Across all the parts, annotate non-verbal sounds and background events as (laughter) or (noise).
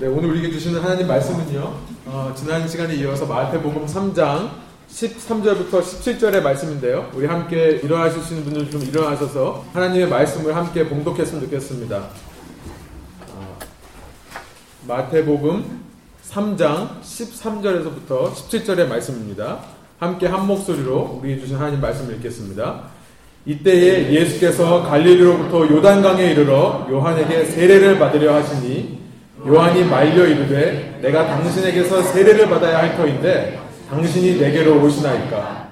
네, 오늘 우리에게 주시는 하나님 말씀은요. 어, 지난 시간에 이어서 마태복음 3장 13절부터 17절의 말씀인데요. 우리 함께 일어나실 수 있는 분들 좀 일어나셔서 하나님의 말씀을 함께 봉독했으면 좋겠습니다. 어, 마태복음 3장 13절에서부터 17절의 말씀입니다. 함께 한 목소리로 우리 주신 하나님 말씀을 읽겠습니다. 이때에 예수께서 갈릴리로부터 요단강에 이르러 요한에게 세례를 받으려 하시니 요한이 말려 이르되 내가 당신에게서 세례를 받아야 할 터인데 당신이 내게로 오시나이까?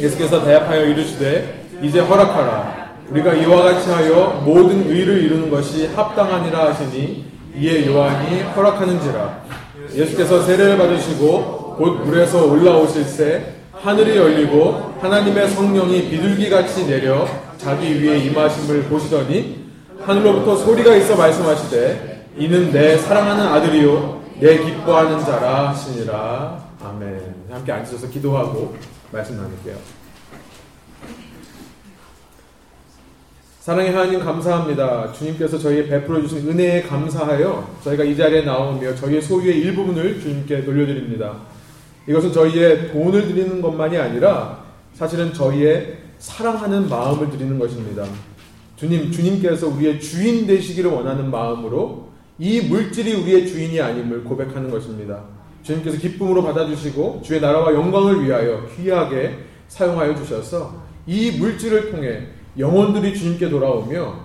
예수께서 대답하여 이르시되 이제 허락하라. 우리가 이와 같이 하여 모든 의를 이루는 것이 합당하니라 하시니 이에 요한이 허락하는지라. 예수께서 세례를 받으시고 곧 물에서 올라오실새 하늘이 열리고 하나님의 성령이 비둘기같이 내려 자기 위에 임하심을 보시더니 하늘로부터 소리가 있어 말씀하시되 이는 내 사랑하는 아들이요 내 기뻐하는 자라 하시니라. 아멘. 함께 앉으셔서 기도하고 말씀 나눌게요. 사랑의 하나님 감사합니다. 주님께서 저희에 베풀어 주신 은혜에 감사하여 저희가 이 자리에 나오며 저희의 소유의 일부분을 주님께 돌려드립니다. 이것은 저희의 돈을 드리는 것만이 아니라 사실은 저희의 사랑하는 마음을 드리는 것입니다. 주님, 주님께서 우리의 주인 되시기를 원하는 마음으로 이 물질이 우리의 주인이 아님을 고백하는 것입니다. 주님께서 기쁨으로 받아주시고 주의 나라와 영광을 위하여 귀하게 사용하여 주셔서 이 물질을 통해 영혼들이 주님께 돌아오며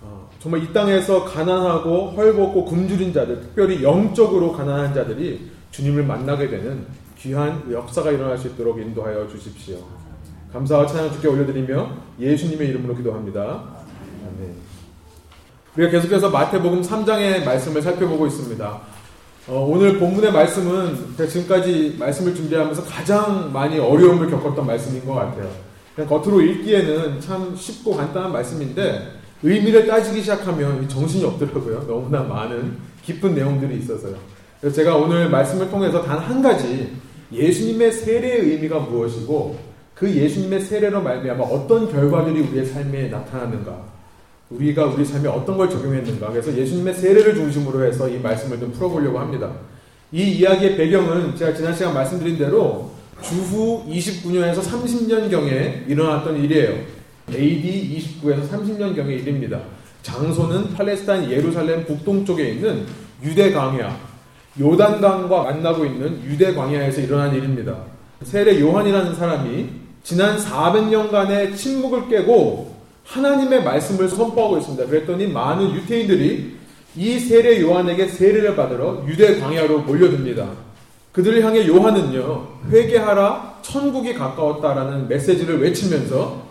어, 정말 이 땅에서 가난하고 헐벗고 굶주린 자들, 특별히 영적으로 가난한 자들이 주님을 만나게 되는 귀한 역사가 일어날 수 있도록 인도하여 주십시오. 감사와 찬양 주께 올려드리며 예수님의 이름으로 기도합니다. 아멘. 우리가 계속해서 마태복음 3장의 말씀을 살펴보고 있습니다. 어, 오늘 본문의 말씀은 지금까지 말씀을 준비하면서 가장 많이 어려움을 겪었던 말씀인 것 같아요. 그냥 겉으로 읽기에는 참 쉽고 간단한 말씀인데 의미를 따지기 시작하면 정신이 없더라고요. 너무나 많은 깊은 내용들이 있어서요. 그래서 제가 오늘 말씀을 통해서 단 한 가지 예수님의 세례의 의미가 무엇이고 그 예수님의 세례로 말미암아 어떤 결과들이 우리의 삶에 나타나는가 우리가 우리 삶에 어떤 걸 적용했는가. 그래서 예수님의 세례를 중심으로 해서 이 말씀을 좀 풀어보려고 합니다. 이 이야기의 배경은 제가 지난 시간 말씀드린 대로 주후 29년에서 30년경에 일어났던 일이에요. AD 29에서 30년경의 일입니다. 장소는 팔레스타인 예루살렘 북동쪽에 있는 유대 광야, 요단강과 만나고 있는 유대 광야에서 일어난 일입니다. 세례 요한이라는 사람이 지난 400년간의 침묵을 깨고 하나님의 말씀을 선포하고 있습니다. 그랬더니 많은 유태인들이 이 세례 요한에게 세례를 받으러 유대 광야로 몰려듭니다. 그들을 향해 요한은요, 회개하라, 천국이 가까웠다라는 메시지를 외치면서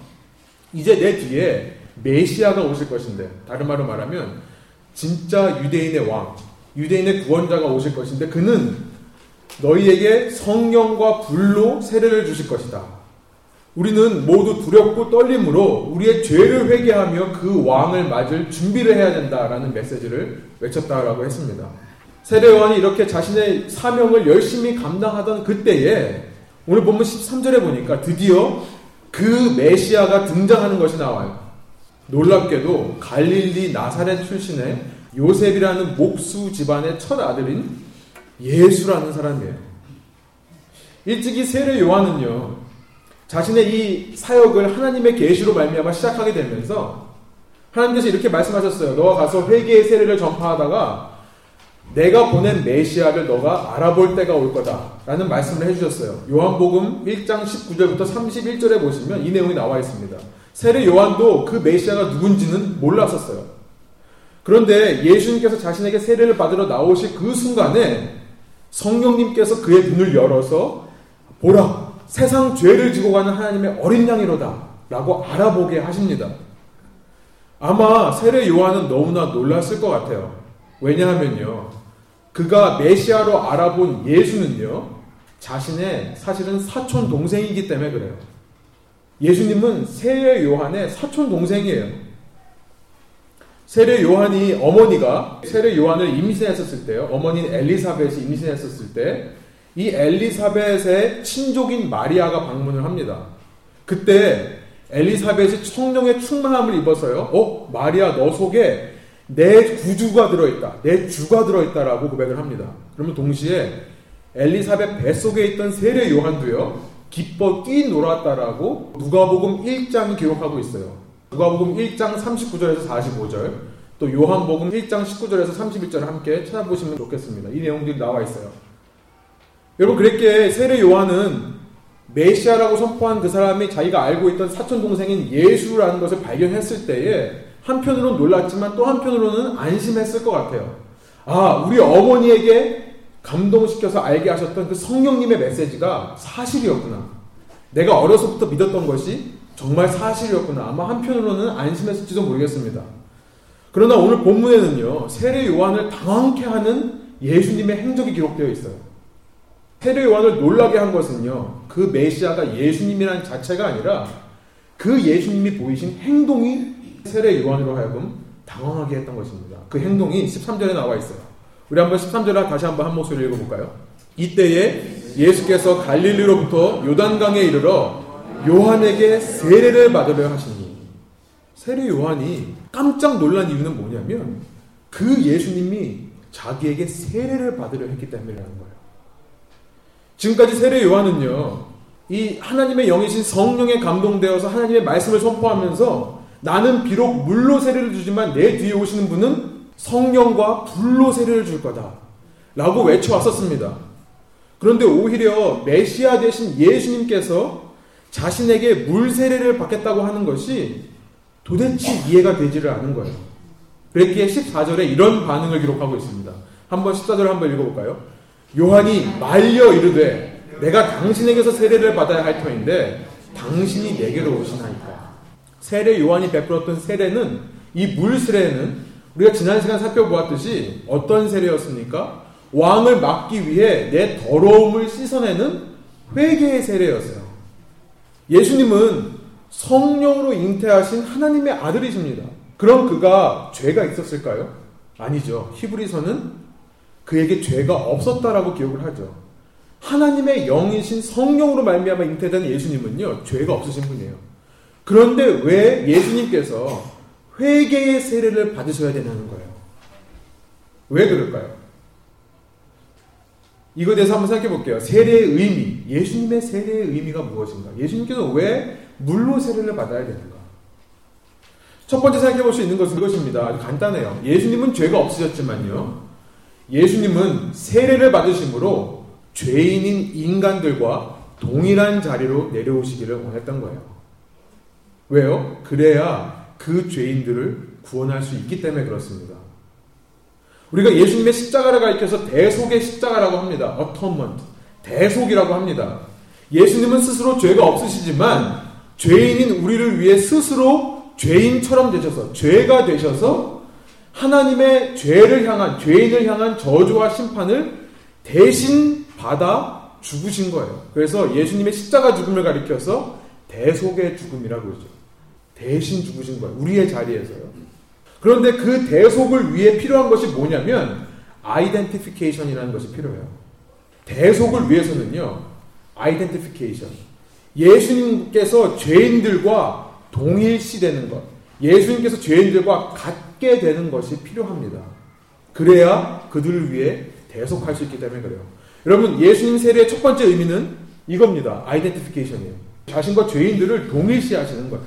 이제 내 뒤에 메시아가 오실 것인데, 다른 말로 말하면 진짜 유대인의 왕, 유대인의 구원자가 오실 것인데 그는 너희에게 성령과 불로 세례를 주실 것이다. 우리는 모두 두렵고 떨림으로 우리의 죄를 회개하며 그 왕을 맞을 준비를 해야 된다라는 메시지를 외쳤다라고 했습니다. 세례요한이 이렇게 자신의 사명을 열심히 감당하던 그때에 오늘 본문 13절에 보니까 드디어 그 메시아가 등장하는 것이 나와요. 놀랍게도 갈릴리 나사렛 출신의 요셉이라는 목수 집안의 첫 아들인 예수라는 사람이에요. 일찍이 세례 요한은요. 자신의 이 사역을 하나님의 계시로 말미암아 시작하게 되면서 하나님께서 이렇게 말씀하셨어요. 너가 가서 회개의 세례를 전파하다가 내가 보낸 메시아를 너가 알아볼 때가 올 거다라는 말씀을 해주셨어요. 요한복음 1장 19절부터 31절에 보시면 이 내용이 나와 있습니다. 세례 요한도 그 메시아가 누군지는 몰랐었어요. 그런데 예수님께서 자신에게 세례를 받으러 나오실 그 순간에 성령님께서 그의 눈을 열어서 보라 세상 죄를 지고 가는 하나님의 어린 양이로다. 라고 알아보게 하십니다. 아마 세례 요한은 너무나 놀랐을 것 같아요. 왜냐하면요. 그가 메시아로 알아본 예수는요. 자신의 사실은 사촌 동생이기 때문에 그래요. 예수님은 세례 요한의 사촌 동생이에요. 세례 요한이 어머니가 세례 요한을 임신했었을 때요. 어머니는 엘리사벳이 임신했었을 때 이 엘리사벳의 친족인 마리아가 방문을 합니다. 그때 엘리사벳이 성령의 충만함을 입어서요. 어, 마리아 너 속에 내 구주가 들어있다, 내 주가 들어있다라고 고백을 합니다. 그러면 동시에 엘리사벳 뱃속에 있던 세례 요한도요, 기뻐 뛰놀았다라고 누가복음 1장이 기록하고 있어요. 누가복음 1장 39절에서 45절, 또 요한복음 1장 19절에서 31절을 함께 찾아보시면 좋겠습니다. 이 내용들이 나와 있어요. 여러분, 그랬기에 세례 요한은 메시아라고 선포한 그 사람이 자기가 알고 있던 사촌 동생인 예수라는 것을 발견했을 때에 한편으로는 놀랐지만 또 한편으로는 안심했을 것 같아요. 아, 우리 어머니에게 감동시켜서 알게 하셨던 그 성령님의 메시지가 사실이었구나. 내가 어려서부터 믿었던 것이 정말 사실이었구나. 아마 한편으로는 안심했을지도 모르겠습니다. 그러나 오늘 본문에는요, 세례 요한을 당황케 하는 예수님의 행적이 기록되어 있어요. 세례 요한을 놀라게 한 것은요, 그 메시아가 예수님이라는 자체가 아니라 그 예수님이 보이신 행동이 세례 요한으로 하여금 당황하게 했던 것입니다. 그 행동이 13절에 나와 있어요. 우리 한번 13절에 다시 한번 한 목소리 읽어볼까요? 이때에 예수께서 갈릴리로부터 요단강에 이르러 요한에게 세례를 받으려 하시니 세례 요한이 깜짝 놀란 이유는 뭐냐면 그 예수님이 자기에게 세례를 받으려 했기 때문이라는 거예요. 지금까지 세례 요한은요, 이 하나님의 영이신 성령에 감동되어서 하나님의 말씀을 선포하면서 나는 비록 물로 세례를 주지만 내 뒤에 오시는 분은 성령과 불로 세례를 줄 거다. 라고 외쳐왔었습니다. 그런데 오히려 메시아 대신 예수님께서 자신에게 물 세례를 받겠다고 하는 것이 도대체 이해가 되지를 않은 거예요. 그랬기에 14절에 이런 반응을 기록하고 있습니다. 한번 14절 한번 읽어볼까요? 요한이 말려 이르되 내가 당신에게서 세례를 받아야 할 터인데 당신이 내게로 오시나이까. 세례 요한이 베풀었던 세례는 이 물 세례는 우리가 지난 시간 살펴보았듯이 어떤 세례였습니까? 왕을 막기 위해 내 더러움을 씻어내는 회개의 세례였어요. 예수님은 성령으로 잉태하신 하나님의 아들이십니다. 그럼 그가 죄가 있었을까요? 아니죠. 히브리서는 그에게 죄가 없었다라고 기록을 하죠. 하나님의 영이신 성령으로 말미암아 잉태된 예수님은요 죄가 없으신 분이에요. 그런데 왜 예수님께서 회개의 세례를 받으셔야 되냐는 거예요. 왜 그럴까요? 이거에 대해서 한번 생각해 볼게요. 세례의 의미, 예수님의 세례의 의미가 무엇인가? 예수님께서 왜 물로 세례를 받아야 되는가? 첫 번째 생각해 볼 수 있는 것은 이것입니다. 아주 간단해요. 예수님은 죄가 없으셨지만요. 예수님은 세례를 받으심으로 죄인인 인간들과 동일한 자리로 내려오시기를 원했던 거예요. 왜요? 그래야 그 죄인들을 구원할 수 있기 때문에 그렇습니다. 우리가 예수님의 십자가를 가리켜서 대속의 십자가라고 합니다. atonement. 대속이라고 합니다. 예수님은 스스로 죄가 없으시지만 죄인인 우리를 위해 스스로 죄인처럼 되셔서 죄가 되셔서 하나님의 죄를 향한 죄인을 향한 저주와 심판을 대신 받아 죽으신 거예요. 그래서 예수님의 십자가 죽음을 가리켜서 대속의 죽음이라고 그러죠. 대신 죽으신 거예요. 우리의 자리에서요. 그런데 그 대속을 위해 필요한 것이 뭐냐면 아이덴티피케이션이라는 것이 필요해요. 대속을 위해서는요. 아이덴티피케이션. 예수님께서 죄인들과 동일시되는 것. 예수님께서 죄인들과 같게 되는 것이 필요합니다. 그래야 그들을 위해 대속할 수 있기 때문에 그래요. 여러분, 예수님 세례의 첫 번째 의미는 이겁니다. 아이덴티피케이션이에요. 자신과 죄인들을 동일시 하시는 것.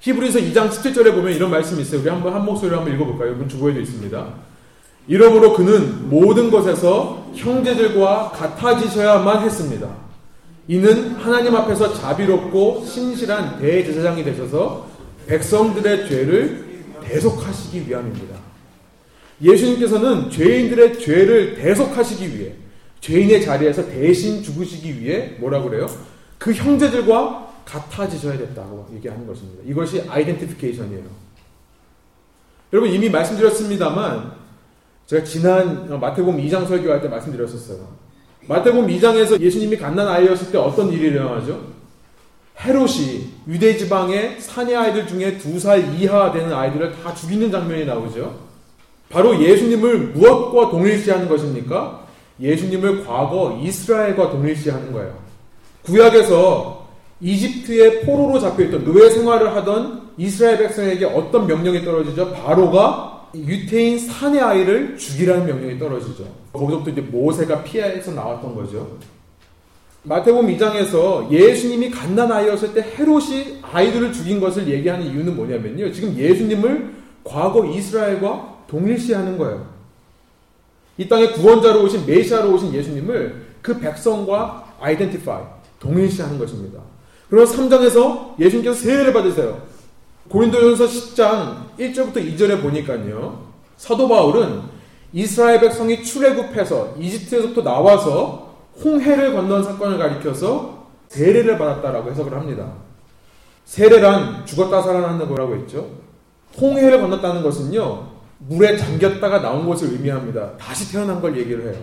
히브리서 2장 17절에 보면 이런 말씀이 있어요. 우리 한번 한 목소리로 한번 읽어볼까요? 여러분 주보에도 있습니다. 이러므로 그는 모든 것에서 형제들과 같아지셔야만 했습니다. 이는 하나님 앞에서 자비롭고 신실한 대제사장이 되셔서 백성들의 죄를 대속하시기 위함입니다. 예수님께서는 죄인들의 죄를 대속하시기 위해 죄인의 자리에서 대신 죽으시기 위해 뭐라 그래요? 그 형제들과 같아지셔야 됐다고 얘기하는 것입니다. 이것이 아이덴티피케이션이에요. 여러분 이미 말씀드렸습니다만 제가 지난 마태복음 2장 설교할 때 말씀드렸었어요. 마태복음 2장에서 예수님이 갓난 아이였을 때 어떤 일이 일어나죠? 헤롯이 유대 지방의 사내 아이들 중에 두 살 이하 되는 아이들을 다 죽이는 장면이 나오죠. 바로 예수님을 무엇과 동일시하는 것입니까? 예수님을 과거 이스라엘과 동일시하는 거예요. 구약에서 이집트의 포로로 잡혀있던 노예 생활을 하던 이스라엘 백성에게 어떤 명령이 떨어지죠? 바로가 유태인 사내 아이를 죽이라는 명령이 떨어지죠. 거기서부터 이제 모세가 피해서 나왔던 거죠. 마태복음 2장에서 예수님이 갓난 아이였을 때 헤롯이 아이들을 죽인 것을 얘기하는 이유는 뭐냐면요. 지금 예수님을 과거 이스라엘과 동일시하는 거예요. 이 땅에 구원자로 오신 메시아로 오신 예수님을 그 백성과 아이덴티파이 동일시하는 것입니다. 그리고 3장에서 예수님께서 세례를 받으세요. 고린도전서 10장 1절부터 2절에 보니까요. 사도 바울은 이스라엘 백성이 출애굽해서 이집트에서부터 나와서 홍해를 건넌 사건을 가리켜서 세례를 받았다라고 해석을 합니다. 세례란 죽었다 살아나는 거라고 했죠. 홍해를 건넜다는 것은요, 물에 잠겼다가 나온 것을 의미합니다. 다시 태어난 걸 얘기를 해요.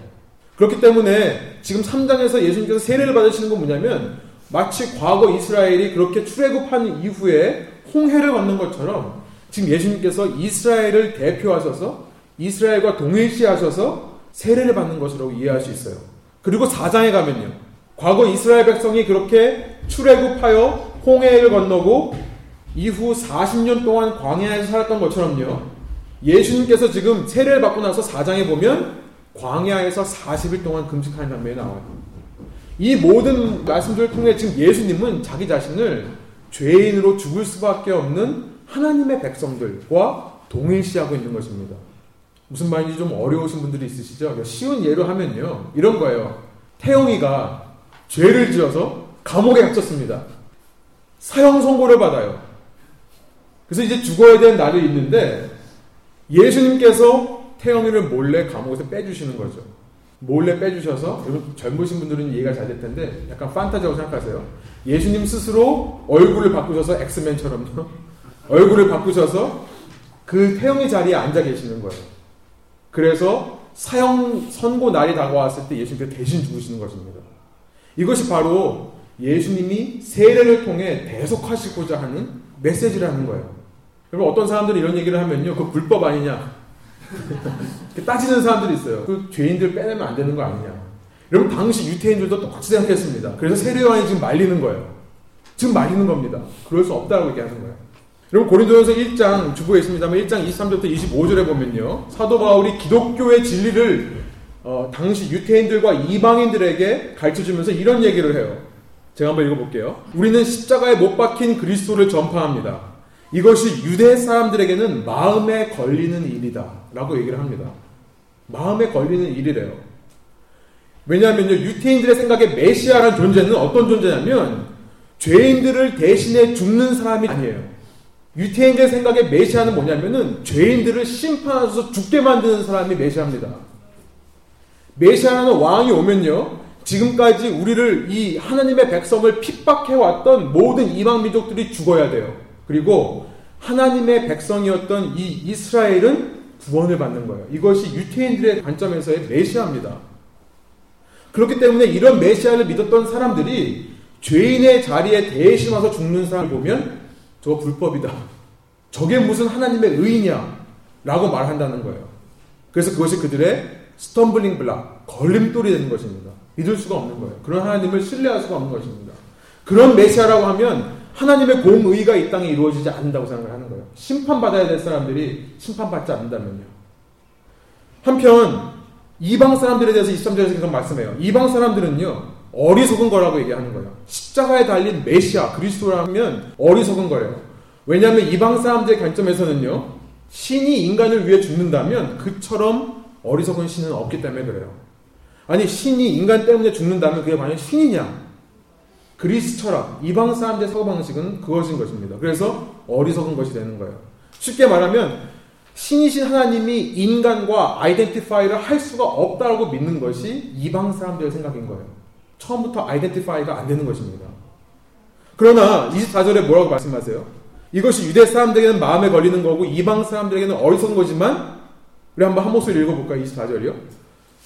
그렇기 때문에 지금 3장에서 예수님께서 세례를 받으시는 건 뭐냐면 마치 과거 이스라엘이 그렇게 출애굽한 이후에 홍해를 건넌 것처럼 지금 예수님께서 이스라엘을 대표하셔서 이스라엘과 동일시하셔서 세례를 받는 것이라고 이해할 수 있어요. 그리고 4장에 가면요. 과거 이스라엘 백성이 그렇게 출애굽하여 홍해를 건너고 이후 40년 동안 광야에서 살았던 것처럼요. 예수님께서 지금 세례를 받고 나서 4장에 보면 광야에서 40일 동안 금식하는 장면이 나와요. 이 모든 말씀들을 통해 지금 예수님은 자기 자신을 죄인으로 죽을 수밖에 없는 하나님의 백성들과 동일시하고 있는 것입니다. 무슨 말인지 좀 어려우신 분들이 있으시죠? 그러니까 쉬운 예로 하면요. 이런 거예요. 태영이가 죄를 지어서 감옥에 갇혔습니다. 사형 선고를 받아요. 그래서 이제 죽어야 되는 날이 있는데 예수님께서 태영이를 몰래 감옥에서 빼주시는 거죠. 몰래 빼주셔서 젊으신 분들은 이해가 잘 될 텐데 약간 판타지라고 생각하세요. 예수님 스스로 얼굴을 바꾸셔서 엑스맨처럼요. (laughs) 얼굴을 바꾸셔서 그 태영이 자리에 앉아 계시는 거예요. 그래서 사형 선고 날이 다가왔을 때 예수님께서 대신 죽으시는 것입니다. 이것이 바로 예수님이 세례를 통해 대속하시고자 하는 메시지라는 거예요. 여러분 어떤 사람들이 이런 얘기를 하면요, 그 불법 아니냐? (laughs) 따지는 사람들이 있어요. 그 죄인들 빼내면 안 되는 거 아니냐? 여러분 당시 유태인들도 똑같이 생각했습니다. 그래서 세례요한이 지금 말리는 거예요. 지금 말리는 겁니다. 그럴 수 없다고 얘기하는 거예요. 여러분 고린도전서 1장 주보에 있습니다만 1장 23절부터 25절에 보면요. 사도 바울이 기독교의 진리를 어, 당시 유태인들과 이방인들에게 가르쳐 주면서 이런 얘기를 해요. 제가 한번 읽어볼게요. 우리는 십자가에 못 박힌 그리스도를 전파합니다. 이것이 유대 사람들에게는 마음에 걸리는 일이다. 라고 얘기를 합니다. 마음에 걸리는 일이래요. 왜냐하면요, 유태인들의 생각에 메시아라는 존재는 어떤 존재냐면, 죄인들을 대신해 죽는 사람이 아니에요. 유태인들 생각에 메시아는 뭐냐면은 죄인들을 심판하셔서 죽게 만드는 사람이 메시아입니다. 메시아라는 왕이 오면요. 지금까지 우리를 이 하나님의 백성을 핍박해 왔던 모든 이방 민족들이 죽어야 돼요. 그리고 하나님의 백성이었던 이 이스라엘은 구원을 받는 거예요. 이것이 유태인들의 관점에서의 메시아입니다. 그렇기 때문에 이런 메시아를 믿었던 사람들이 죄인의 자리에 대신 와서 죽는 사람을 보면 저거 불법이다. 저게 무슨 하나님의 의냐? 라고 말한다는 거예요. 그래서 그것이 그들의 stumbling block, 걸림돌이 되는 것입니다. 믿을 수가 없는 거예요. 그런 하나님을 신뢰할 수가 없는 것입니다. 그런 메시아라고 하면 하나님의 공의가 이 땅에 이루어지지 않는다고 생각을 하는 거예요. 심판받아야 될 사람들이 심판받지 않는다면요. 한편 이방 사람들에 대해서 23절에서 계속 말씀해요. 이방 사람들은요. 어리석은 거라고 얘기하는 거예요. 십자가에 달린 메시아 그리스도라면 어리석은 거예요. 왜냐하면 이방 사람들의 관점에서는요. 신이 인간을 위해 죽는다면 그처럼 어리석은 신은 없기 때문에 그래요. 아니 신이 인간 때문에 죽는다면 그게 과연 신이냐? 그리스 철학, 이방 사람들의 사고방식은 그것인 것입니다. 그래서 어리석은 것이 되는 거예요. 쉽게 말하면 신이신 하나님이 인간과 아이덴티파이를 할 수가 없다고 믿는 것이 이방 사람들의 생각인 거예요. 처음부터 아이덴티파이가 안 되는 것입니다. 그러나 24절에 뭐라고 말씀하세요? 이것이 유대 사람들에게는 마음에 걸리는 거고 이방 사람들에게는 어리석은 거지만 우리 한번 한 목소리 읽어볼까요? 24절이요.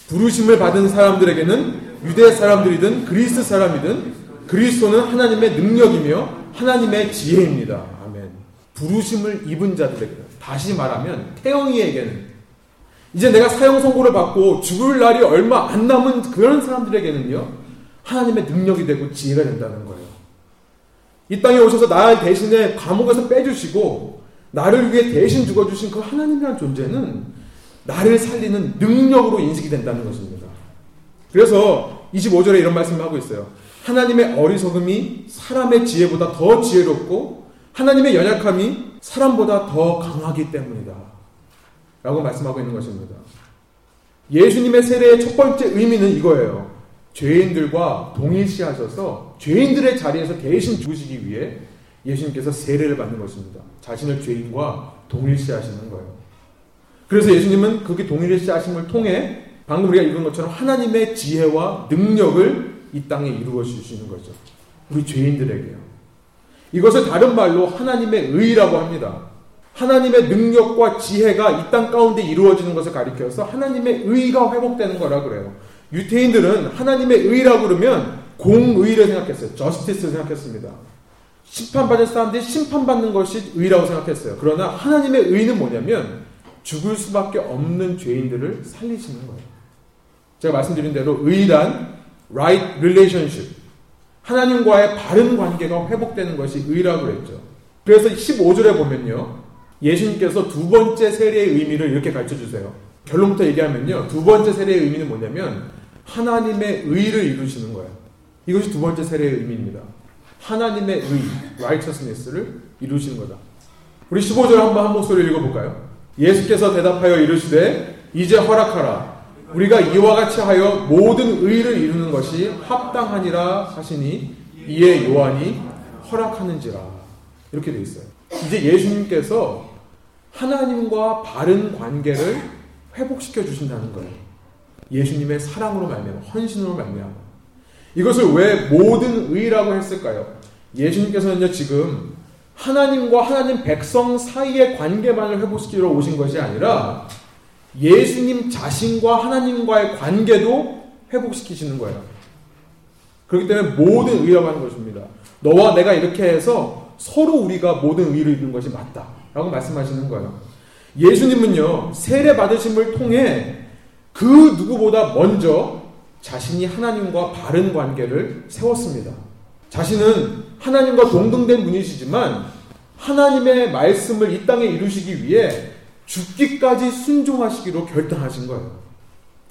부르심을 받은 사람들에게는 유대 사람들이든 그리스 사람이든 그리스도는 하나님의 능력이며 하나님의 지혜입니다. 아멘. 부르심을 입은 자들에게 다시 말하면 태영이에게는 이제 내가 사형 선고를 받고 죽을 날이 얼마 안 남은 그런 사람들에게는요 하나님의 능력이 되고 지혜가 된다는 거예요. 이 땅에 오셔서 나 대신에 감옥에서 빼주시고 나를 위해 대신 죽어주신 그 하나님이란 존재는 나를 살리는 능력으로 인식이 된다는 것입니다. 그래서 25절에 이런 말씀을 하고 있어요. 하나님의 어리석음이 사람의 지혜보다 더 지혜롭고 하나님의 연약함이 사람보다 더 강하기 때문이다. 라고 말씀하고 있는 것입니다. 예수님의 세례의 첫 번째 의미는 이거예요. 죄인들과 동일시하셔서 죄인들의 자리에서 대신 죽으시기 위해 예수님께서 세례를 받는 것입니다. 자신을 죄인과 동일시하시는 거예요. 그래서 예수님은 그게 동일시하심을 통해 방금 우리가 읽은 것처럼 하나님의 지혜와 능력을 이 땅에 이루어 주시는 거죠. 우리 죄인들에게요. 이것을 다른 말로 하나님의 의라고 합니다. 하나님의 능력과 지혜가 이 땅 가운데 이루어지는 것을 가리켜서 하나님의 의가 회복되는 거라 그래요. 유태인들은 하나님의 의라고 그러면 공의를 생각했어요. 저스티스를 생각했습니다. 심판받을 사람들이 심판받는 것이 의라고 생각했어요. 그러나 하나님의 의는 뭐냐면 죽을 수밖에 없는 죄인들을 살리시는 거예요. 제가 말씀드린 대로 의란 right relationship. 하나님과의 바른 관계가 회복되는 것이 의라고 그랬죠. 그래서 15절에 보면요. 예수님께서 두 번째 세례의 의미를 이렇게 가르쳐 주세요. 결론부터 얘기하면요. 두 번째 세례의 의미는 뭐냐면 하나님의 의를 이루시는 거예요. 이것이 두 번째 세례의 의미입니다. 하나님의 의, righteousness를 이루시는 거다. 우리 15절 한번 한 목소리 읽어볼까요? 예수께서 대답하여 이르시되 이제 허락하라. 우리가 이와 같이 하여 모든 의를 이루는 것이 합당하니라 하시니 이에 요한이 허락하는지라. 이렇게 돼 있어요. 이제 예수님께서 하나님과 바른 관계를 회복시켜 주신다는 거예요. 예수님의 사랑으로 말미암아 헌신으로 말미암아 이것을 왜 모든 의라고 했을까요? 예수님께서는요 지금 하나님과 하나님 백성 사이의 관계만을 회복시키러 오신 것이 아니라 예수님 자신과 하나님과의 관계도 회복시키시는 거예요. 그렇기 때문에 모든 의라고 하는 것입니다. 너와 내가 이렇게 해서 서로 우리가 모든 의를 이루는 것이 맞다. 라고 말씀하시는 거예요. 예수님은요, 세례 받으심을 통해 그 누구보다 먼저 자신이 하나님과 바른 관계를 세웠습니다. 자신은 하나님과 동등된 분이시지만 하나님의 말씀을 이 땅에 이루시기 위해 죽기까지 순종하시기로 결단하신 거예요.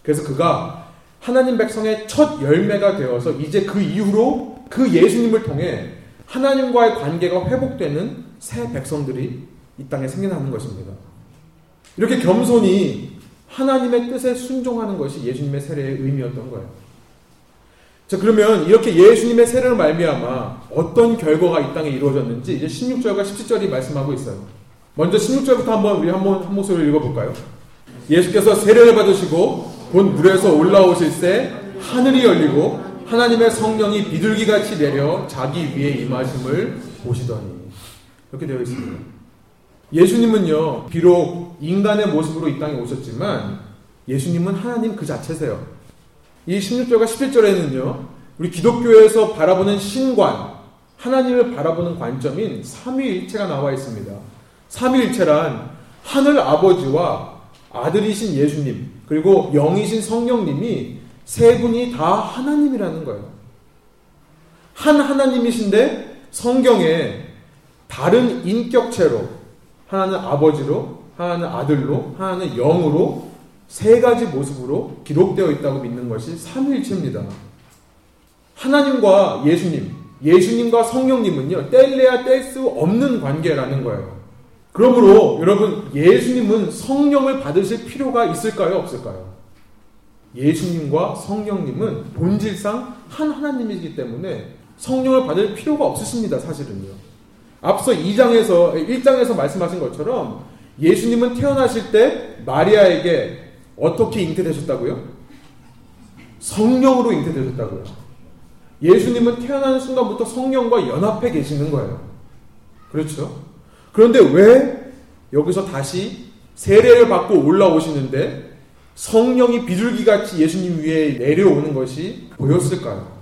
그래서 그가 하나님 백성의 첫 열매가 되어서 이제 그 이후로 그 예수님을 통해 하나님과의 관계가 회복되는 새 백성들이 이 땅에 생겨나는 것입니다. 이렇게 겸손히 하나님의 뜻에 순종하는 것이 예수님의 세례의 의미였던 거예요. 자, 그러면 이렇게 예수님의 세례를 말미암아 어떤 결과가 이 땅에 이루어졌는지 이제 16절과 17절이 말씀하고 있어요. 먼저 16절부터 한번 우리 한번 한 목소리를 읽어 볼까요? 예수께서 세례를 받으시고 본 물에서 올라오실 때 하늘이 열리고 하나님의 성령이 비둘기같이 내려 자기 위에 임하심을 보시더니 이렇게 되어 있습니다. 예수님은요, 비록 인간의 모습으로 이 땅에 오셨지만 예수님은 하나님 그 자체세요. 이 16절과 17절에는요, 우리 기독교에서 바라보는 신관, 하나님을 바라보는 관점인 삼위일체가 나와 있습니다. 삼위일체란 하늘 아버지와 아들이신 예수님, 그리고 영이신 성령님이 세 분이 다 하나님이라는 거예요. 한 하나님이신데 성경에 다른 인격체로 하나는 아버지로, 하나는 아들로, 하나는 영으로 세 가지 모습으로 기록되어 있다고 믿는 것이 삼위일체입니다. 하나님과 예수님, 예수님과 성령님은요, 뗄래야 뗄 수 없는 관계라는 거예요. 그러므로 여러분, 예수님은 성령을 받으실 필요가 있을까요? 없을까요? 예수님과 성령님은 본질상 한 하나님이기 때문에 성령을 받을 필요가 없으십니다, 사실은요. 앞서 2장에서, 1장에서 말씀하신 것처럼 예수님은 태어나실 때 마리아에게 어떻게 잉태되셨다고요? 성령으로 잉태되셨다고요. 예수님은 태어나는 순간부터 성령과 연합해 계시는 거예요. 그렇죠? 그런데 왜 여기서 다시 세례를 받고 올라오시는데 성령이 비둘기같이 예수님 위에 내려오는 것이 보였을까요?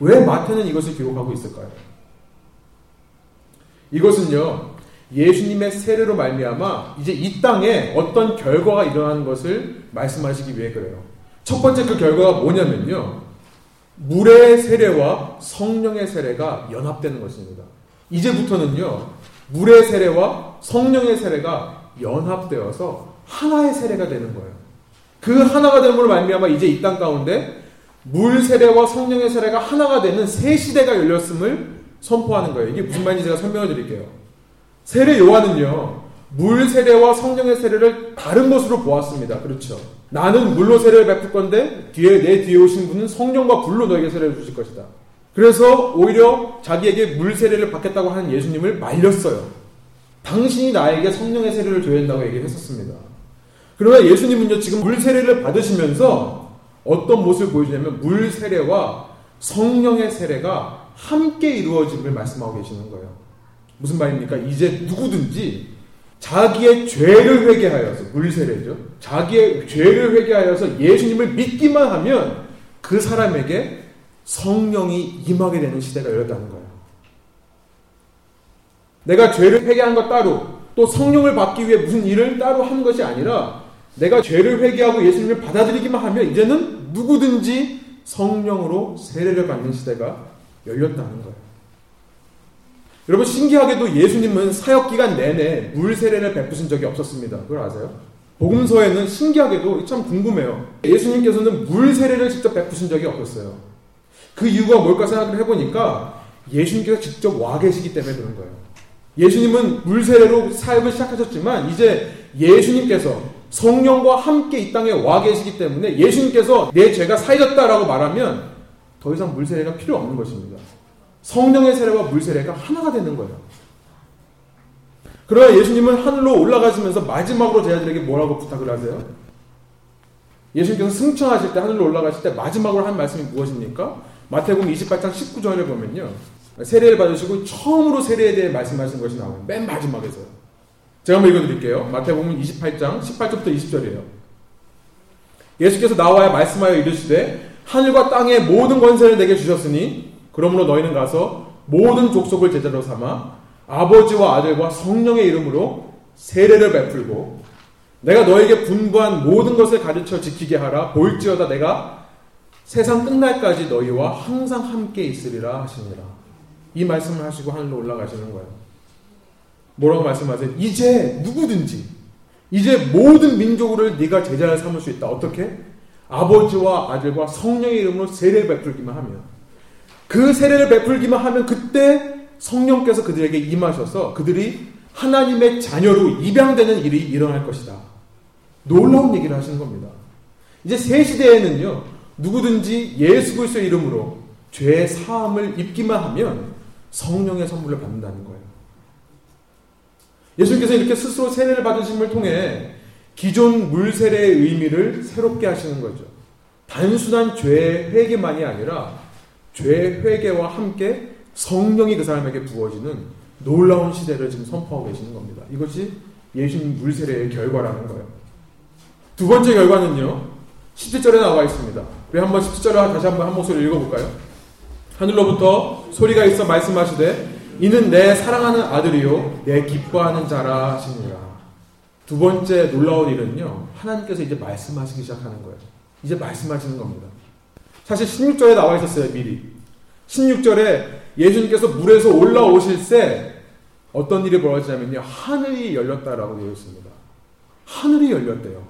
왜 마태는 이것을 기록하고 있을까요? 이것은요, 예수님의 세례로 말미암아 이제 이 땅에 어떤 결과가 일어나는 것을 말씀하시기 위해 그래요. 첫 번째 그 결과가 뭐냐면요. 물의 세례와 성령의 세례가 연합되는 것입니다. 이제부터는요. 물의 세례와 성령의 세례가 연합되어서 하나의 세례가 되는 거예요. 그 하나가 됨으로 말미암아 이제 이 땅 가운데 물 세례와 성령의 세례가 하나가 되는 새 시대가 열렸음을 선포하는 거예요. 이게 무슨 말인지 제가 설명해 드릴게요. 세례 요한은요. 물 세례와 성령의 세례를 다른 것으로 보았습니다. 그렇죠. 나는 물로 세례를 베풀 건데 뒤에 내 뒤에 오신 분은 성령과 불로 너에게 세례를 주실 것이다. 그래서 오히려 자기에게 물 세례를 받겠다고 하는 예수님을 말렸어요. 당신이 나에게 성령의 세례를 줘야 된다고 얘기했었습니다. 그러나 예수님은요 지금 물 세례를 받으시면서 어떤 모습을 보여주냐면 물 세례와 성령의 세례가 함께 이루어짐을 말씀하고 계시는 거예요. 무슨 말입니까? 이제 누구든지 자기의 죄를 회개하여서 물세례죠. 자기의 죄를 회개하여서 예수님을 믿기만 하면 그 사람에게 성령이 임하게 되는 시대가 열렸다는 거예요. 내가 죄를 회개한 것 따로 또 성령을 받기 위해 무슨 일을 따로 하는 것이 아니라 내가 죄를 회개하고 예수님을 받아들이기만 하면 이제는 누구든지 성령으로 세례를 받는 시대가 열렸다는 거예요. 여러분 신기하게도 예수님은 사역 기간 내내 물 세례를 베푸신 적이 없었습니다. 그걸 아세요? 복음서에는 신기하게도 참 궁금해요. 예수님께서는 물 세례를 직접 베푸신 적이 없었어요. 그 이유가 뭘까 생각을 해보니까 예수님께서 직접 와 계시기 때문에 그런 거예요. 예수님은 물 세례로 사역을 시작하셨지만 이제 예수님께서 성령과 함께 이 땅에 와 계시기 때문에 예수님께서 내 죄가 사해졌다라고 말하면 더 이상 물 세례가 필요 없는 것입니다. 성령의 세례와 물 세례가 하나가 되는 거예요. 그러나 예수님은 하늘로 올라가시면서 마지막으로 제자들에게 뭐라고 부탁을 하세요? 예수님께서 승천하실 때 하늘로 올라가실 때 마지막으로 한 말씀이 무엇입니까? 마태복음 28장 19절을 보면요. 세례를 받으시고 처음으로 세례에 대해 말씀하신 것이 나와요. 맨 마지막에서요. 제가 한번 읽어드릴게요. 마태복음 28장 18절부터 20절이에요. 예수께서 나와야 말씀하여 이르시되 하늘과 땅의 모든 권세를 내게 주셨으니 그러므로 너희는 가서 모든 족속을 제자로 삼아 아버지와 아들과 성령의 이름으로 세례를 베풀고 내가 너에게 분부한 모든 것을 가르쳐 지키게 하라 볼지어다 내가 세상 끝날까지 너희와 항상 함께 있으리라 하시니라. 이 말씀을 하시고 하늘로 올라가시는 거예요. 뭐라고 말씀하세요? 이제 누구든지 이제 모든 민족을 네가 제자를 삼을 수 있다. 어떻게? 아버지와 아들과 성령의 이름으로 세례를 베풀기만 하면 그 세례를 베풀기만 하면 그때 성령께서 그들에게 임하셔서 그들이 하나님의 자녀로 입양되는 일이 일어날 것이다. 놀라운 얘기를 하시는 겁니다. 이제 새 시대에는요, 누구든지 예수 그리스도의 이름으로 죄의 사함을 입기만 하면 성령의 선물을 받는다는 거예요. 예수님께서 이렇게 스스로 세례를 받으심을 통해 기존 물 세례의 의미를 새롭게 하시는 거죠. 단순한 죄의 회개만이 아니라 죄 회개와 함께 성령이 그 사람에게 부어지는 놀라운 시대를 지금 선포하고 계시는 겁니다. 이것이 예수님 물세례의 결과라는 거예요. 두 번째 결과는요. 17절에 나와 있습니다. 우리 한번 17절을 다시 한번 한 목소리 읽어볼까요? 하늘로부터 소리가 있어 말씀하시되 이는 내 사랑하는 아들이요 내 기뻐하는 자라 하시니라. 두 번째 놀라운 일은요. 하나님께서 이제 말씀하시기 시작하는 거예요. 이제 말씀하시는 겁니다. 사실 16절에 나와 있었어요, 미리. 16절에 예수님께서 물에서 올라오실 때 어떤 일이 벌어지냐면요. 하늘이 열렸다라고 되어 있습니다. 하늘이 열렸대요.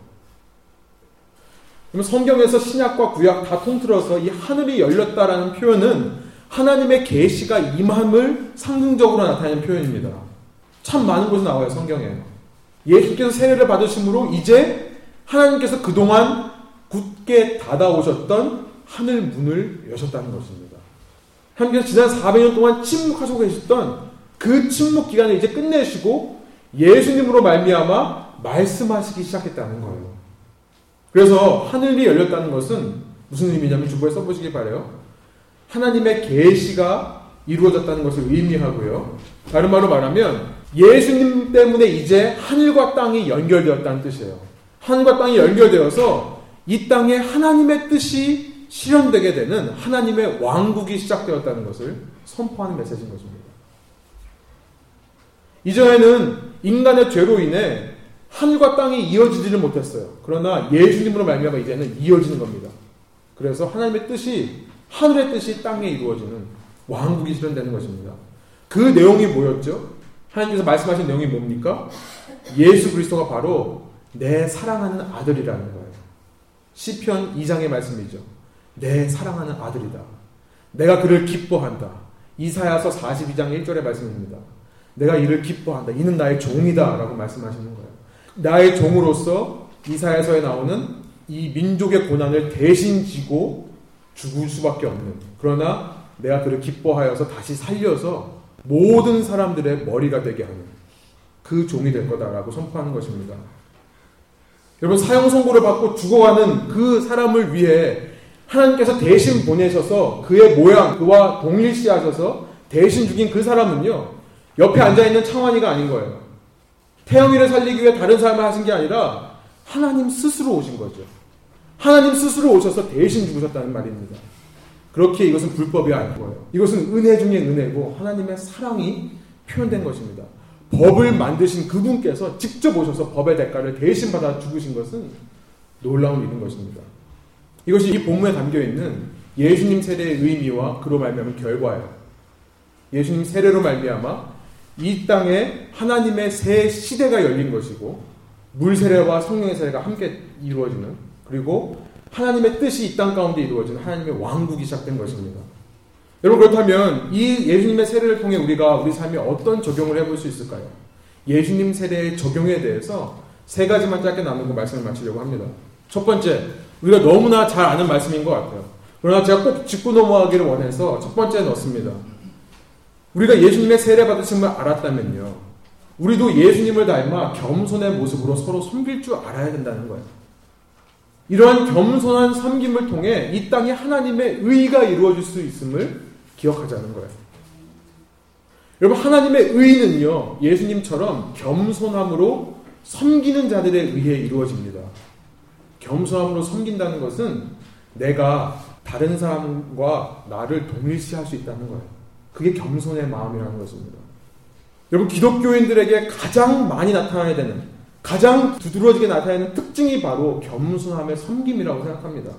그러면 성경에서 신약과 구약 다 통틀어서 이 하늘이 열렸다라는 표현은 하나님의 계시가 임함을 상징적으로 나타내는 표현입니다. 참 많은 곳에 나와요, 성경에. 예수께서 세례를 받으심으로 이제 하나님께서 그동안 굳게 닫아오셨던 하늘 문을 여셨다는 것입니다. 하나님께서 지난 400년 동안 침묵하시고 계셨던 그 침묵 기간을 이제 끝내시고 예수님으로 말미암아 말씀하시기 시작했다는 거예요. 그래서 하늘이 열렸다는 것은 무슨 의미냐면 주보에 써보시기 바래요. 하나님의 계시가 이루어졌다는 것을 의미하고요. 다른 말로 말하면 예수님 때문에 이제 하늘과 땅이 연결되었다는 뜻이에요. 하늘과 땅이 연결되어서 이 땅에 하나님의 뜻이 실현되게 되는 하나님의 왕국이 시작되었다는 것을 선포하는 메시지인 것입니다. 이전에는 인간의 죄로 인해 하늘과 땅이 이어지지를 못했어요. 그러나 예수님으로 말미암아 이제는 이어지는 겁니다. 그래서 하나님의 뜻이 하늘의 뜻이 땅에 이루어지는 왕국이 실현되는 것입니다. 그 내용이 뭐였죠? 하나님께서 말씀하신 내용이 뭡니까? 예수 그리스도가 바로 내 사랑하는 아들이라는 거예요. 시편 2장의 말씀이죠. 내 사랑하는 아들이다. 내가 그를 기뻐한다. 이사야서 42장 1절의 말씀입니다. 내가 이를 기뻐한다. 이는 나의 종이다. 라고 말씀하시는 거예요. 나의 종으로서 이사야서에 나오는 이 민족의 고난을 대신 지고 죽을 수밖에 없는. 그러나 내가 그를 기뻐하여서 다시 살려서 모든 사람들의 머리가 되게 하는 그 종이 될 거다라고 선포하는 것입니다. 여러분 사형 선고를 받고 죽어가는 그 사람을 위해 하나님께서 대신 보내셔서 그의 모양 그와 동일시하셔서 대신 죽인 그 사람은요 옆에 앉아 있는 창환이가 아닌 거예요. 태영이를 살리기 위해 다른 사람을 하신 게 아니라 하나님 스스로 오신 거죠. 하나님 스스로 오셔서 대신 죽으셨다는 말입니다. 그렇게 이것은 불법이 아니고요. 이것은 은혜 중에 은혜고 하나님의 사랑이 표현된 것입니다. 법을 만드신 그분께서 직접 오셔서 법의 대가를 대신 받아 죽으신 것은 놀라운 일인 것입니다. 이것이 이 본문에 담겨 있는 예수님 세례의 의미와 그로 말미암은 결과예요. 예수님 세례로 말미암아 이 땅에 하나님의 새 시대가 열린 것이고 물 세례와 성령의 세례가 함께 이루어지는 그리고 하나님의 뜻이 이 땅 가운데 이루어지는 하나님의 왕국이 시작된 것입니다. 여러분 그렇다면 이 예수님의 세례를 통해 우리가 우리 삶에 어떤 적용을 해볼 수 있을까요? 예수님 세례의 적용에 대해서 세 가지만 짧게 나누고 말씀을 마치려고 합니다. 첫 번째, 우리가 너무나 잘 아는 말씀인 것 같아요. 그러나 제가 꼭 짚고 넘어가기를 원해서 첫 번째 넣습니다. 우리가 예수님의 세례 받으심을 알았다면요. 우리도 예수님을 닮아 겸손의 모습으로 서로 섬길 줄 알아야 된다는 거예요. 이러한 겸손한 섬김을 통해 이 땅에 하나님의 의가 이루어질 수 있음을 기억하자는 거예요. 여러분, 하나님의 의는요, 예수님처럼 겸손함으로 섬기는 자들에 의해 이루어집니다. 겸손함으로 섬긴다는 것은 내가 다른 사람과 나를 동일시할 수 있다는 거예요. 그게 겸손의 마음이라는 것입니다. 여러분, 기독교인들에게 가장 많이 나타나야 되는, 가장 두드러지게 나타나는 특징이 바로 겸손함의 섬김이라고 생각합니다.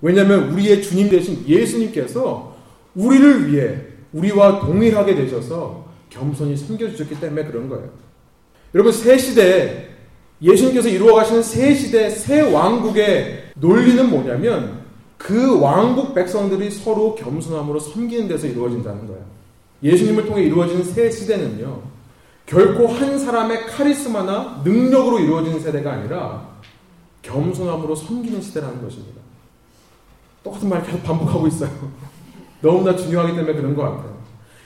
왜냐하면 우리의 주님 대신 예수님께서 우리를 위해 우리와 동일하게 되셔서 겸손히 섬겨주셨기 때문에 그런 거예요. 여러분, 새 시대, 예수님께서 이루어 가시는 새 시대, 새 왕국의 논리는 뭐냐면 그 왕국 백성들이 서로 겸손함으로 섬기는 데서 이루어진다는 거예요. 예수님을 통해 이루어지는 새 시대는요, 결코 한 사람의 카리스마나 능력으로 이루어지는 세대가 아니라 겸손함으로 섬기는 시대라는 것입니다. 똑같은 말 계속 반복하고 있어요. (laughs) 너무나 중요하기 때문에 그런 것 같아요.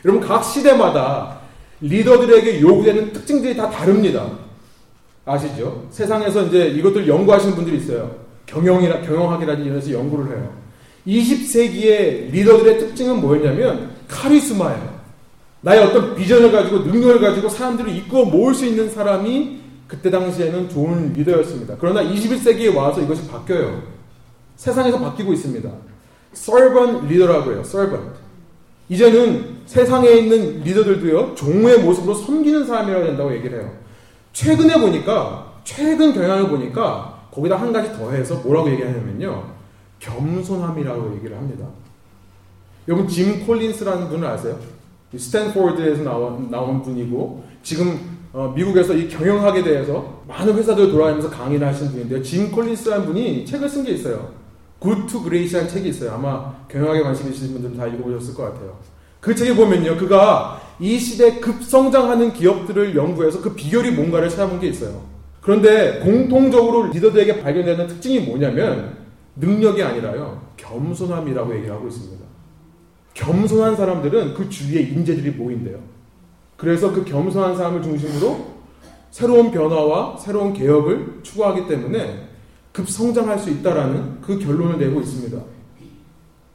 여러분, 각 시대마다 리더들에게 요구되는 특징들이 다 다릅니다. 아시죠? 세상에서 이제 이것들 연구하시는 분들이 있어요. 경영이라, 경영학이라든지 이런 데서 연구를 해요. 20세기의 리더들의 특징은 뭐였냐면 카리스마예요. 나의 어떤 비전을 가지고 능력을 가지고 사람들을 이끌어 모을 수 있는 사람이 그때 당시에는 좋은 리더였습니다. 그러나 21세기에 와서 이것이 바뀌어요. 세상에서 바뀌고 있습니다. servant 리더라고 해요. servant. 이제는 세상에 있는 리더들도요, 종의 모습으로 섬기는 사람이라고 된다고 얘기를 해요. 최근에 보니까, 최근 경향을 보니까, 거기다 한 가지 더해서 뭐라고 얘기하냐면요, 겸손함이라고 얘기를 합니다. 여러분, 짐 콜린스라는 분을 아세요? 스탠포드에서 나온, 나온 분이고, 지금 어, 미국에서 이 경영학에 대해서 많은 회사들 돌아다니면서 강의를 하시는 분인데요. 짐 콜린스라는 분이 책을 쓴 게 있어요. To Great이라는 책이 있어요. 아마 경영학에 관심 있으신 분들은 다 읽어보셨을 것 같아요. 그 책에 보면요. 그가 이 시대 급성장하는 기업들을 연구해서 그 비결이 뭔가를 찾아본 게 있어요. 그런데 공통적으로 리더들에게 발견되는 특징이 뭐냐면 능력이 아니라요. 겸손함이라고 얘기를 하고 있습니다. 겸손한 사람들은 그 주위에 인재들이 모인대요. 그래서 그 겸손한 사람을 중심으로 새로운 변화와 새로운 개혁을 추구하기 때문에 급성장할 수 있다라는 그 결론을 내고 있습니다.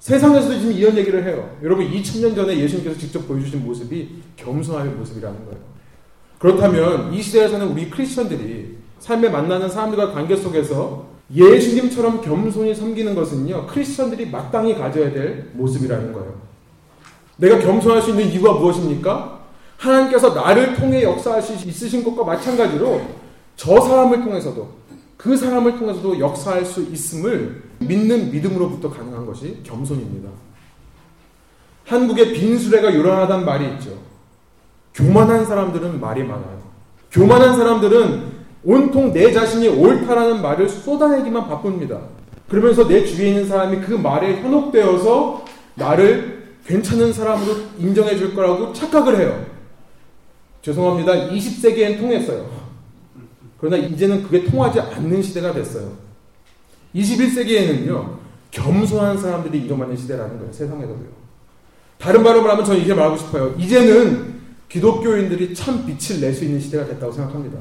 세상에서도 지금 이런 얘기를 해요. 여러분 2000년 전에 예수님께서 직접 보여주신 모습이 겸손함의 모습이라는 거예요. 그렇다면 이 시대에서는 우리 크리스천들이 삶에 만나는 사람들과 관계 속에서 예수님처럼 겸손히 섬기는 것은요 크리스천들이 마땅히 가져야 될 모습이라는 거예요. 내가 겸손할 수 있는 이유가 무엇입니까? 하나님께서 나를 통해 역사할 수 있으신 것과 마찬가지로 저 사람을 통해서도 그 사람을 통해서도 역사할 수 있음을 믿는 믿음으로부터 가능한 것이 겸손입니다. 한국에 빈수레가 요란하단 말이 있죠. 교만한 사람들은 말이 많아요. 교만한 사람들은 온통 내 자신이 옳다라는 말을 쏟아내기만 바쁩니다. 그러면서 내 주위에 있는 사람이 그 말에 현혹되어서 나를 괜찮은 사람으로 인정해 줄 거라고 착각을 해요. 죄송합니다. 20세기엔 통했어요. 그러나 이제는 그게 통하지 않는 시대가 됐어요. 21세기에는요, 겸손한 사람들이 이름하는 시대라는 거예요. 세상에서도요. 다른 말로 말하면 저는 이렇게 말하고 싶어요. 이제는 기독교인들이 참 빛을 낼 수 있는 시대가 됐다고 생각합니다.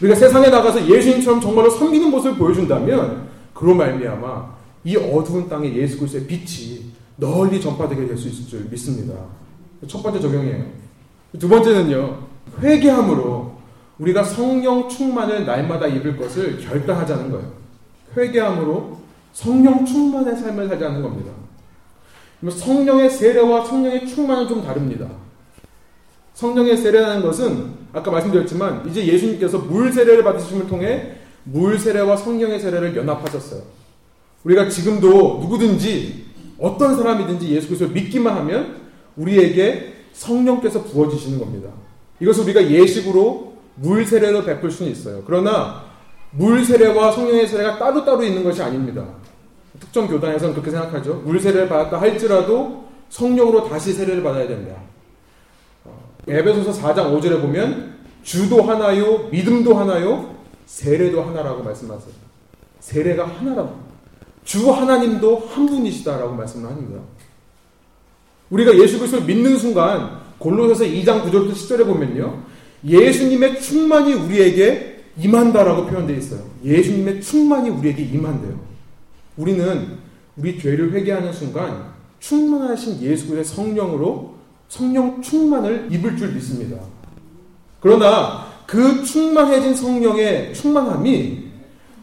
우리가 세상에 나가서 예수님처럼 정말로 섬기는 모습을 보여준다면 그로 말미암아 이 어두운 땅에 예수 그리스도의 빛이 널리 전파되게 될 수 있을 줄 믿습니다. 첫 번째 적용이에요. 두 번째는요. 회개함으로 우리가 성령 충만을 날마다 입을 것을 결단하자는 거예요. 회개함으로 성령 충만의 삶을 살자는 겁니다. 성령의 세례와 성령의 충만은 좀 다릅니다. 성령의 세례라는 것은 아까 말씀드렸지만 이제 예수님께서 물 세례를 받으심을 통해 물 세례와 성령의 세례를 연합하셨어요. 우리가 지금도 누구든지 어떤 사람이든지 예수 그리스도를 믿기만 하면 우리에게 성령께서 부어지시는 겁니다. 이것을 우리가 예식으로 물 세례로 베풀 수는 있어요. 그러나 물 세례와 성령의 세례가 따로따로 있는 것이 아닙니다. 특정 교단에서는 그렇게 생각하죠. 물 세례를 받았다 할지라도 성령으로 다시 세례를 받아야 된다. 에베소서 4장 5절에 보면 주도 하나요, 믿음도 하나요, 세례도 하나라고 말씀하세요. 세례가 하나라고. 주 하나님도 한 분이시다라고 말씀을 합니다. 우리가 예수 그리스도를 믿는 순간 골로새서 2장 9절부터 10절에 보면요. 예수님의 충만이 우리에게 임한다라고 표현되어 있어요. 예수님의 충만이 우리에게 임한대요. 우리는 우리 죄를 회개하는 순간 충만하신 예수 그리스도의 성령으로 성령 충만을 입을 줄 믿습니다. 그러나 그 충만해진 성령의 충만함이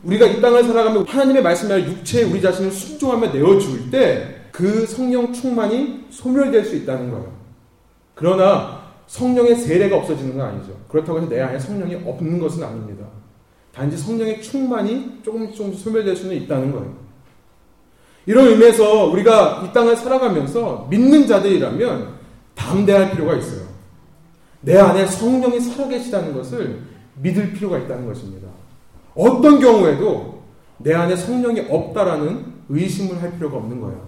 우리가 이 땅을 살아가며 하나님의 말씀을 육체에 우리 자신을 순종하며 내어줄 때 그 성령 충만이 소멸될 수 있다는 거예요. 그러나 성령의 세례가 없어지는 건 아니죠. 그렇다고 해서 내 안에 성령이 없는 것은 아닙니다. 단지 성령의 충만이 조금씩 조금씩 소멸될 수는 있다는 거예요. 이런 의미에서 우리가 이 땅을 살아가면서 믿는 자들이라면 담대할 필요가 있어요. 내 안에 성령이 살아계시다는 것을 믿을 필요가 있다는 것입니다. 어떤 경우에도 내 안에 성령이 없다라는 의심을 할 필요가 없는 거예요.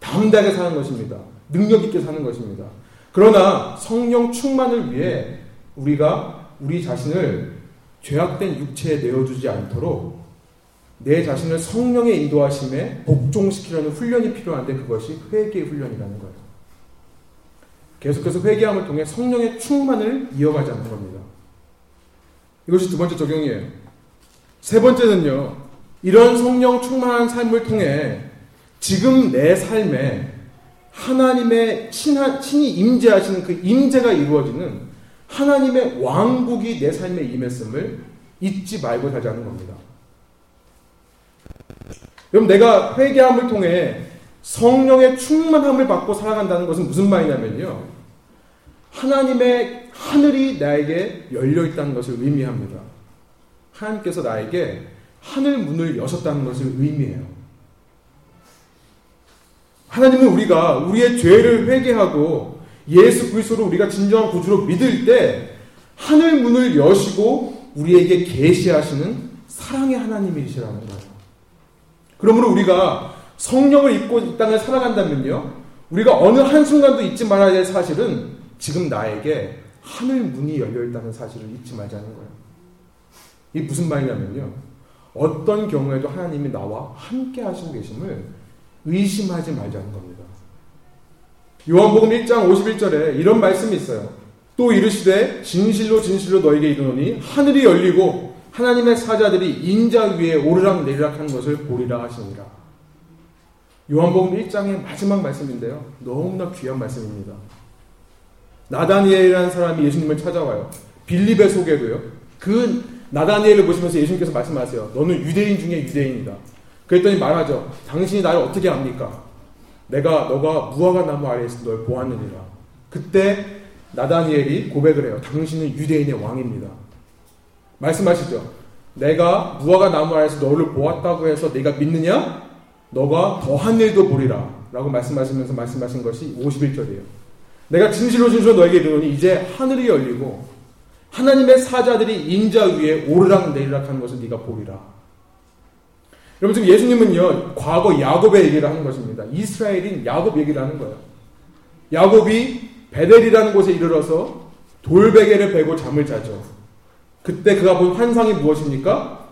담대하게 사는 것입니다. 능력 있게 사는 것입니다. 그러나 성령 충만을 위해 우리가 우리 자신을 죄악된 육체에 내어주지 않도록 내 자신을 성령의 인도하심에 복종시키려는 훈련이 필요한데 그것이 회개의 훈련이라는 거예요. 계속해서 회개함을 통해 성령의 충만을 이어가자는 겁니다. 이것이 두 번째 적용이에요. 세 번째는요, 이런 성령 충만한 삶을 통해 지금 내 삶에 하나님의 친하, 친히 임재하시는 그 임재가 이루어지는 하나님의 왕국이 내 삶에 임했음을 잊지 말고 살자는 겁니다. 그럼 내가 회개함을 통해 성령의 충만함을 받고 살아간다는 것은 무슨 말이냐면요. 하나님의 하늘이 나에게 열려 있다는 것을 의미합니다. 하나님께서 나에게 하늘 문을 여셨다는 것을 의미해요. 하나님은 우리가 우리의 죄를 회개하고 예수 그리스도를 우리가 진정한 구주로 믿을 때 하늘 문을 여시고 우리에게 계시하시는 사랑의 하나님이시라는 거예요. 그러므로 우리가 성령을 입고 이 땅을 살아간다면요. 우리가 어느 한순간도 잊지 말아야 될 사실은 지금 나에게 하늘 문이 열려 있다는 사실을 잊지 말자는 거예요. 이게 무슨 말이냐면요. 어떤 경우에도 하나님이 나와 함께 하시고 계심을 의심하지 말자는 겁니다. 요한복음 1장 51절에 이런 말씀이 있어요. 또 이르시되 진실로 진실로 너에게 이르노니 하늘이 열리고 하나님의 사자들이 인자 위에 오르락 내리락 하는 것을 보리라 하시니라. 요한복음 1장의 마지막 말씀인데요. 너무나 귀한 말씀입니다. 나다니엘이라는 사람이 예수님을 찾아와요. 빌립의 소개로요. 그 나다니엘을 보시면서 예수님께서 말씀하세요. 너는 유대인 중에 유대인이다. 그랬더니 말하죠. 당신이 나를 어떻게 압니까? 내가 너가 무화과 나무 아래에서 널 보았느니라. 그때 나다니엘이 고백을 해요. 당신은 유대인의 왕입니다. 말씀하시죠. 내가 무화과 나무 아래에서 너를 보았다고 해서 네가 믿느냐? 너가 더한 일도 보리라. 라고 말씀하시면서 말씀하신 것이 51절이에요. 내가 진실로 진실로 너에게 이르노니 이제 하늘이 열리고 하나님의 사자들이 인자 위에 오르락 내리락 하는 것을 네가 보리라. 여러분 지금 예수님은요 과거 야곱의 얘기를 하는 것입니다. 이스라엘인 야곱 얘기를 하는 거예요. 야곱이 베델이라는 곳에 이르러서 돌베개를 베고 잠을 자죠. 그때 그가 본 환상이 무엇입니까?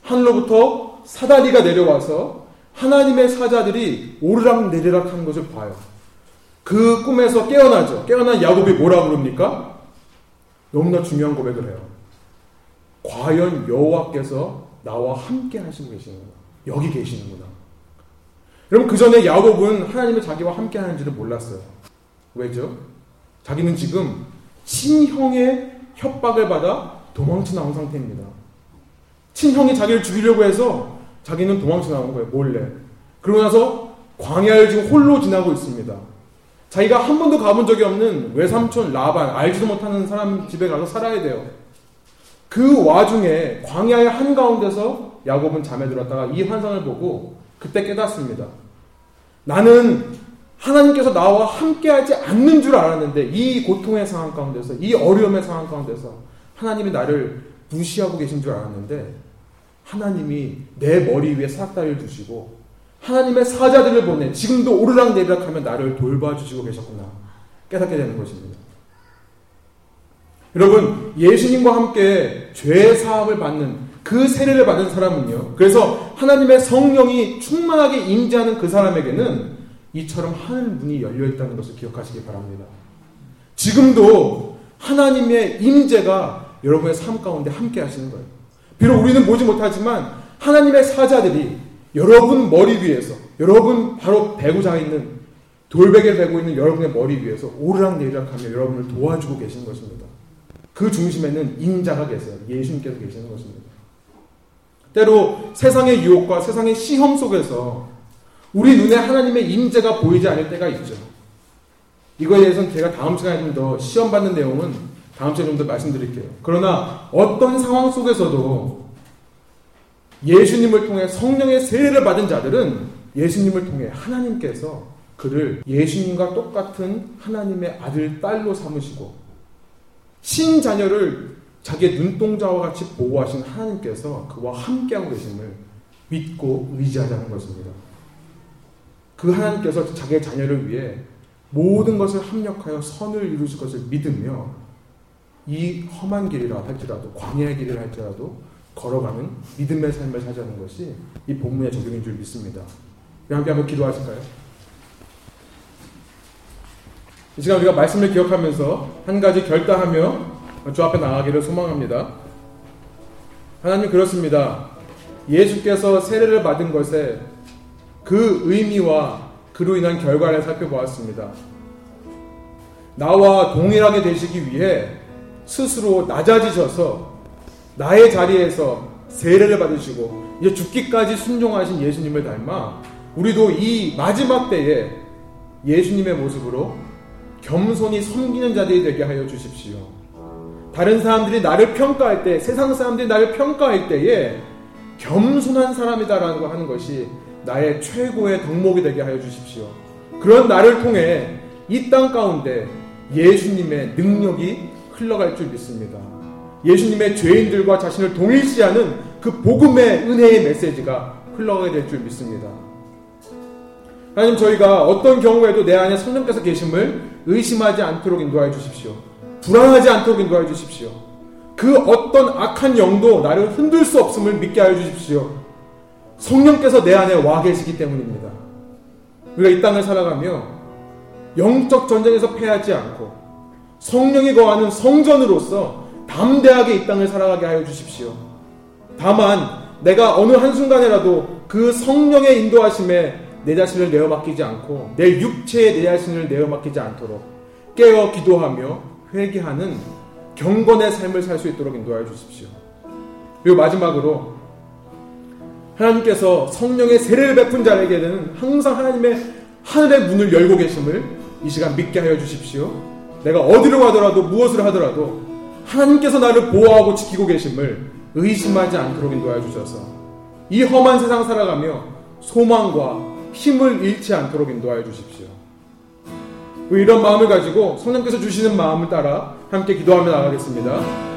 하늘로부터 사다리가 내려와서 하나님의 사자들이 오르락 내리락 하는 것을 봐요. 그 꿈에서 깨어나죠. 깨어난 야곱이 뭐라 그럽니까? 너무나 중요한 고백을 해요. 과연 여호와께서 나와 함께 하시고 계시는구나. 여기 계시는구나. 여러분 그 전에 야곱은 하나님의 자기와 함께 하는지를 몰랐어요. 왜죠? 자기는 지금 친형의 협박을 받아 도망쳐 나온 상태입니다. 친형이 자기를 죽이려고 해서 자기는 도망쳐 나온 거예요. 몰래. 그러고 나서 광야를 지금 홀로 지나고 있습니다. 자기가 한 번도 가본 적이 없는 외삼촌 라반, 알지도 못하는 사람 집에 가서 살아야 돼요. 그 와중에 광야의 한가운데서 야곱은 잠에 들었다가 이 환상을 보고 그때 깨닫습니다. 나는 하나님께서 나와 함께하지 않는 줄 알았는데 이 고통의 상황 가운데서 이 어려움의 상황 가운데서 하나님이 나를 무시하고 계신 줄 알았는데 하나님이 내 머리 위에 사다리를 두시고 하나님의 사자들을 보내 지금도 오르락 내리락 하면 나를 돌봐주시고 계셨구나 깨닫게 되는 것입니다. 여러분 예수님과 함께 죄 사함을 받는 그 세례를 받은 사람은요. 그래서 하나님의 성령이 충만하게 임재하는 그 사람에게는 이처럼 하늘 문이 열려 있다는 것을 기억하시기 바랍니다. 지금도 하나님의 임재가 여러분의 삶 가운데 함께 하시는 거예요. 비록 우리는 보지 못하지만 하나님의 사자들이 여러분 머리 위에서 여러분 바로 배고자 있는 돌베개를 베고 있는 여러분의 머리 위에서 오르락 내리락 하며 여러분을 도와주고 계시는 것입니다. 그 중심에는 인자가 계세요. 예수님께서 계시는 것입니다. 때로 세상의 유혹과 세상의 시험 속에서 우리 눈에 하나님의 임재가 보이지 않을 때가 있죠. 이거에 대해서는 제가 다음 시간에 좀 더 시험 받는 내용은 다음 시간에 좀 더 말씀드릴게요. 그러나 어떤 상황 속에서도 예수님을 통해 성령의 세례를 받은 자들은 예수님을 통해 하나님께서 그를 예수님과 똑같은 하나님의 아들, 딸로 삼으시고 신자녀를 자기의 눈동자와 같이 보호하신 하나님께서 그와 함께하고 계심을 믿고 의지하자는 것입니다. 그 하나님께서 자기의 자녀를 위해 모든 것을 합력하여 선을 이루실 것을 믿으며 이 험한 길이라 할지라도 광야의 길이라 할지라도 걸어가는 믿음의 삶을 사자는 것이 이 본문의 적용인 줄 믿습니다. 함께 한번 기도하실까요? 이 시간 우리가 말씀을 기억하면서 한 가지 결단하며 주 앞에 나가기를 소망합니다. 하나님 그렇습니다. 예수께서 세례를 받은 것에 그 의미와 그로 인한 결과를 살펴보았습니다. 나와 동일하게 되시기 위해 스스로 낮아지셔서 나의 자리에서 세례를 받으시고 이제 죽기까지 순종하신 예수님을 닮아 우리도 이 마지막 때에 예수님의 모습으로 겸손히 섬기는 자들이 되게 하여 주십시오. 다른 사람들이 나를 평가할 때, 세상 사람들이 나를 평가할 때에 겸손한 사람이다라는 거 하는 것이 나의 최고의 덕목이 되게 하여 주십시오. 그런 나를 통해 이 땅 가운데 예수님의 능력이 흘러갈 줄 믿습니다. 예수님의 죄인들과 자신을 동일시하는 그 복음의 은혜의 메시지가 흘러가게 될 줄 믿습니다. 하나님 저희가 어떤 경우에도 내 안에 성령께서 계심을 의심하지 않도록 인도하여 주십시오. 불안하지 않도록 인도하여 주십시오. 그 어떤 악한 영도 나를 흔들 수 없음을 믿게 하여 주십시오. 성령께서 내 안에 와 계시기 때문입니다. 우리가 이 땅을 살아가며 영적 전쟁에서 패하지 않고 성령이 거하는 성전으로서 담대하게 이 땅을 살아가게 하여 주십시오. 다만 내가 어느 한순간에라도 그 성령의 인도하심에 내 자신을 내어 맡기지 않고 내 육체에 내 자신을 내어 맡기지 않도록 깨어 기도하며 회개하는 경건의 삶을 살 수 있도록 인도하여 주십시오. 그리고 마지막으로 하나님께서 성령의 세례를 베푼 자에게는 항상 하나님의 하늘의 문을 열고 계심을 이 시간 믿게 하여 주십시오. 내가 어디로 가더라도 무엇을 하더라도 하나님께서 나를 보호하고 지키고 계심을 의심하지 않도록 인도하여 주셔서 이 험한 세상 살아가며 소망과 힘을 잃지 않도록 인도하여 주십시오. 이런 마음을 가지고 성령께서 주시는 마음을 따라 함께 기도하며 나가겠습니다.